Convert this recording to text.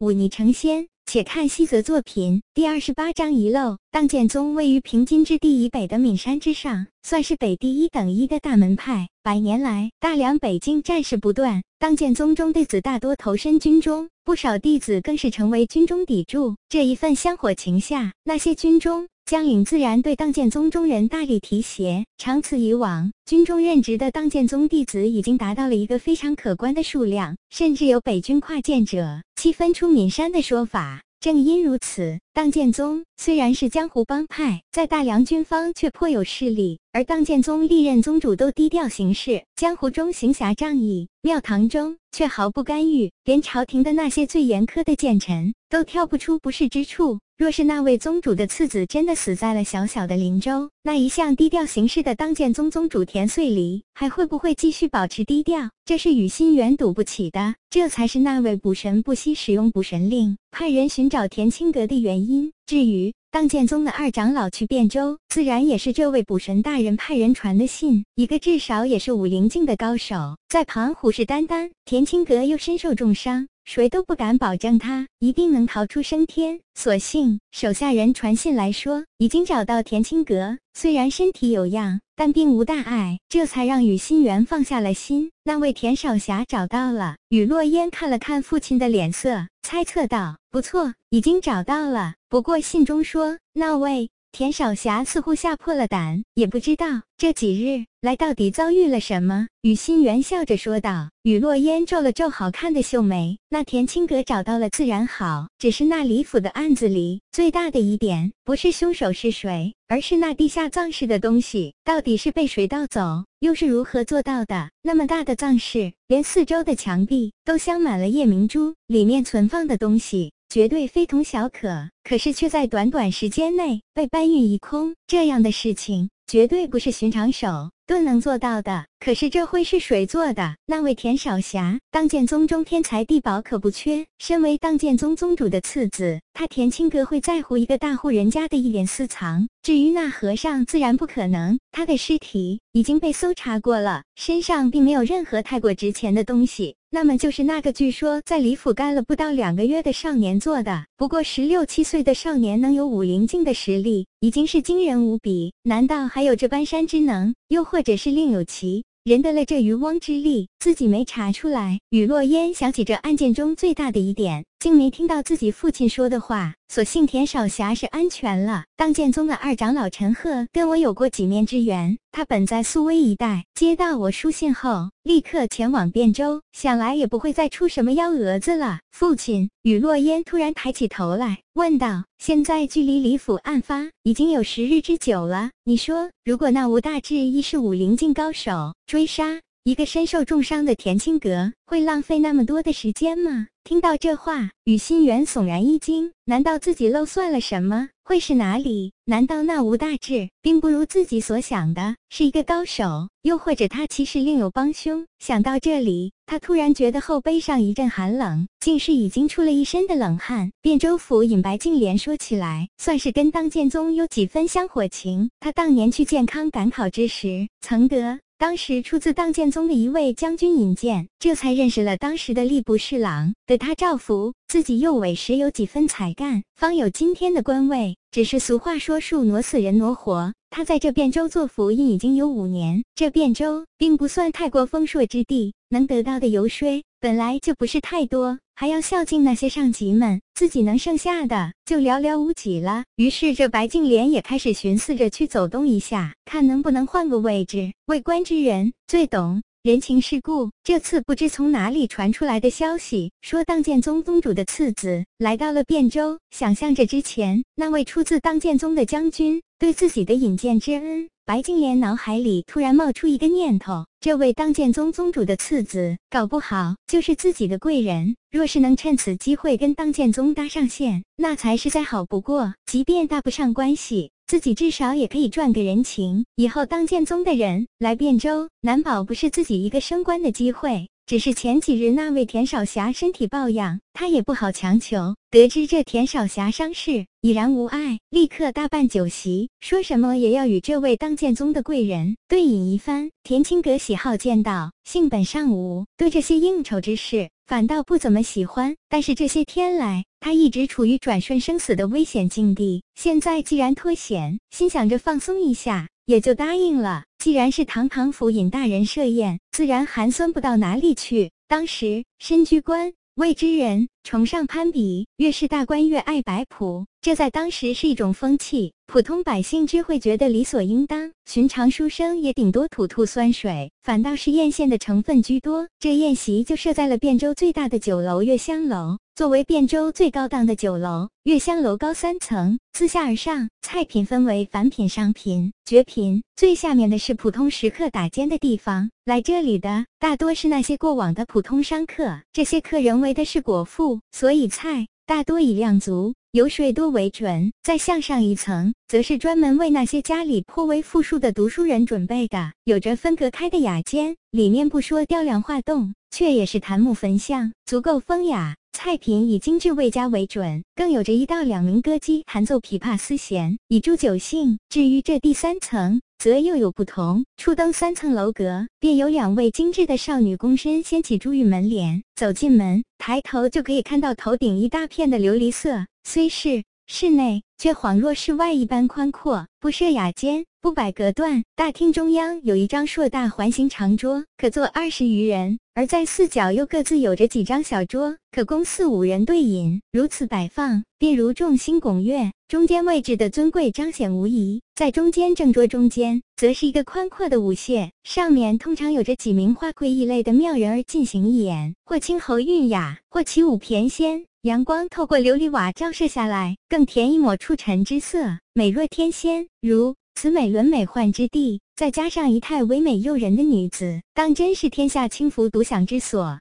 忤逆成仙。且看西泽作品第二十八章遗漏。当剑宗位于平津之地以北的岷山之上，算是北地一等一的大门派。百年来，大梁北境战事不断，当剑宗中弟子大多投身军中，不少弟子更是成为军中砥柱。这一份香火情下，那些军中。将领自然对当剑宗中人大力提携，长此以往，军中任职的当剑宗弟子已经达到了一个非常可观的数量，甚至有北军跨剑者七分出岷山的说法。正因如此，当剑宗虽然是江湖帮派，在大梁军方却颇有势力，而当剑宗历任宗主都低调行事，江湖中行侠仗义，庙堂中却毫不干预，连朝廷的那些最严苛的谏臣都挑不出不是之处。若是那位宗主的次子真的死在了小小的林州，那一向低调行事的当剑宗宗主田穗离还会不会继续保持低调？这是与心远赌不起的。这才是那位捕神不惜使用捕神令，派人寻找田青阁的原因。至于当剑宗的二长老去汴州，自然也是这位捕神大人派人传的信。一个至少也是武灵境的高手，在旁虎视眈眈，田青阁又身受重伤。谁都不敢保证他一定能逃出升天。所幸手下人传信来说，已经找到田青阁，虽然身体有恙，但并无大碍，这才让雨心源放下了心。那位田少侠找到了。雨落烟看了看父亲的脸色，猜测道：“不错，已经找到了。不过信中说那位……”田少侠似乎吓破了胆，也不知道这几日来到底遭遇了什么。雨心元笑着说道。雨落烟皱了皱好看的秀眉。那田青阁找到了自然好，只是那李府的案子里最大的疑点，不是凶手是谁，而是那地下藏室的东西到底是被谁盗走，又是如何做到的？那么大的藏室，连四周的墙壁都镶满了夜明珠，里面存放的东西。绝对非同小可，可是却在短短时间内被搬运一空，这样的事情绝对不是寻常手。都能做到的，可是这会是谁做的？那位田少侠，当剑宗中天才地宝可不缺。身为当剑宗宗主的次子，他田青阁会在乎一个大户人家的一点私藏？至于那和尚，自然不可能。他的尸体已经被搜查过了，身上并没有任何太过值钱的东西。那么就是那个据说在李府干了不到两个月的少年做的。不过十六七岁的少年能有武灵境的实力，已经是惊人无比。难道还有这搬山之能？又或者是另有其人得了这渔翁之利，自己没查出来？雨落烟想起这案件中最大的疑点，竟没听到自己父亲说的话。所幸田少侠是安全了。当剑宗的二长老陈赫跟我有过几面之缘，他本在苏威一带，接到我书信后，立刻前往汴州，想来也不会再出什么幺蛾子了。父亲雨落烟突然抬起头来，问道：“现在距离李府案发已经有十日之久了，你说，如果那吴大志亦是武灵境高手，追杀一个身受重伤的田青阁，会浪费那么多的时间吗？”听到这话，雨心源悚然一惊。难道自己漏算了什么？会是哪里？难道那吴大志并不如自己所想的是一个高手？又或者他其实另有帮凶？想到这里，他突然觉得后背上一阵寒冷，竟是已经出了一身的冷汗。汴州府尹白净莲说起来，算是跟当剑宗有几分香火情。他当年去健康赶考之时，曾得。当时出自当剑宗的一位将军引荐，这才认识了当时的吏部侍郎，得他照拂，自己又委实有几分才干，方有今天的官位。只是俗话说，树挪死人挪活。他在这汴州做府尹已经有五年，这汴州并不算太过丰硕之地，能得到的游说本来就不是太多。还要孝敬那些上级们，自己能剩下的就寥寥无几了。于是这白净莲也开始寻思着去走动一下，看能不能换个位置。为官之人最懂人情世故。这次不知从哪里传出来的消息，说当剑宗宗主的次子来到了汴州，想象着之前那位出自当剑宗的将军对自己的引荐之恩。白净莲脑海里突然冒出一个念头：这位当剑宗宗主的次子，搞不好就是自己的贵人。若是能趁此机会跟当剑宗搭上线，那才是再好不过。即便搭不上关系，自己至少也可以赚个人情。以后当剑宗的人来汴州，难保不是自己一个升官的机会。只是前几日那位田少侠身体抱恙，他也不好强求。得知这田少侠伤势已然无碍，立刻大办酒席，说什么也要与这位当剑宗的贵人对饮一番。田青阁喜好剑道，性本尚武，对这些应酬之事。反倒不怎么喜欢。但是这些天来，他一直处于转瞬生死的危险境地。现在既然脱险，心想着放松一下，也就答应了。既然是堂堂府尹大人设宴，自然寒酸不到哪里去。当时身居官位之人崇尚攀比，越是大官越爱摆谱，这在当时是一种风气。普通百姓只会觉得理所应当，寻常书生也顶多吐吐酸水，反倒是艳羡的成分居多。这宴席就设在了汴州最大的酒楼月香楼。作为汴州最高档的酒楼，月香楼高三层，自下而上，菜品分为凡品、上品、绝品。最下面的是普通食客打尖的地方。来这里的大多是那些过往的普通商客，这些客人为的是果腹，所以菜大多以量足。油水多为准，再向上一层，则是专门为那些家里颇为富庶的读书人准备的，有着分隔开的雅间，里面不说雕梁画栋，却也是檀木焚香，足够风雅。菜品以精致味佳为准，更有着一到两名歌姬弹奏琵琶丝弦，以助酒兴。至于这第三层，则又有不同。初登三层楼阁，便有两位精致的少女躬身掀起珠玉门帘，走进门，抬头就可以看到头顶一大片的琉璃色。虽是室内，却恍若室外一般宽阔。不设雅间，不摆隔断，大厅中央有一张硕大环形长桌，可坐二十余人；而在四角又各自有着几张小桌，可供四五人对饮。如此摆放，便如众星拱月。中间位置的尊贵彰显无疑。在中间正桌中间，则是一个宽阔的舞榭，上面通常有着几名花魁一类的妙人儿进行一演，或清喉韵雅，或起舞翩跹。阳光透过琉璃瓦照射下来，更添一抹出不沉之色，美若天仙。如此美轮美奂之地，再加上仪态唯美诱人的女子，当真是天下轻浮独享之所。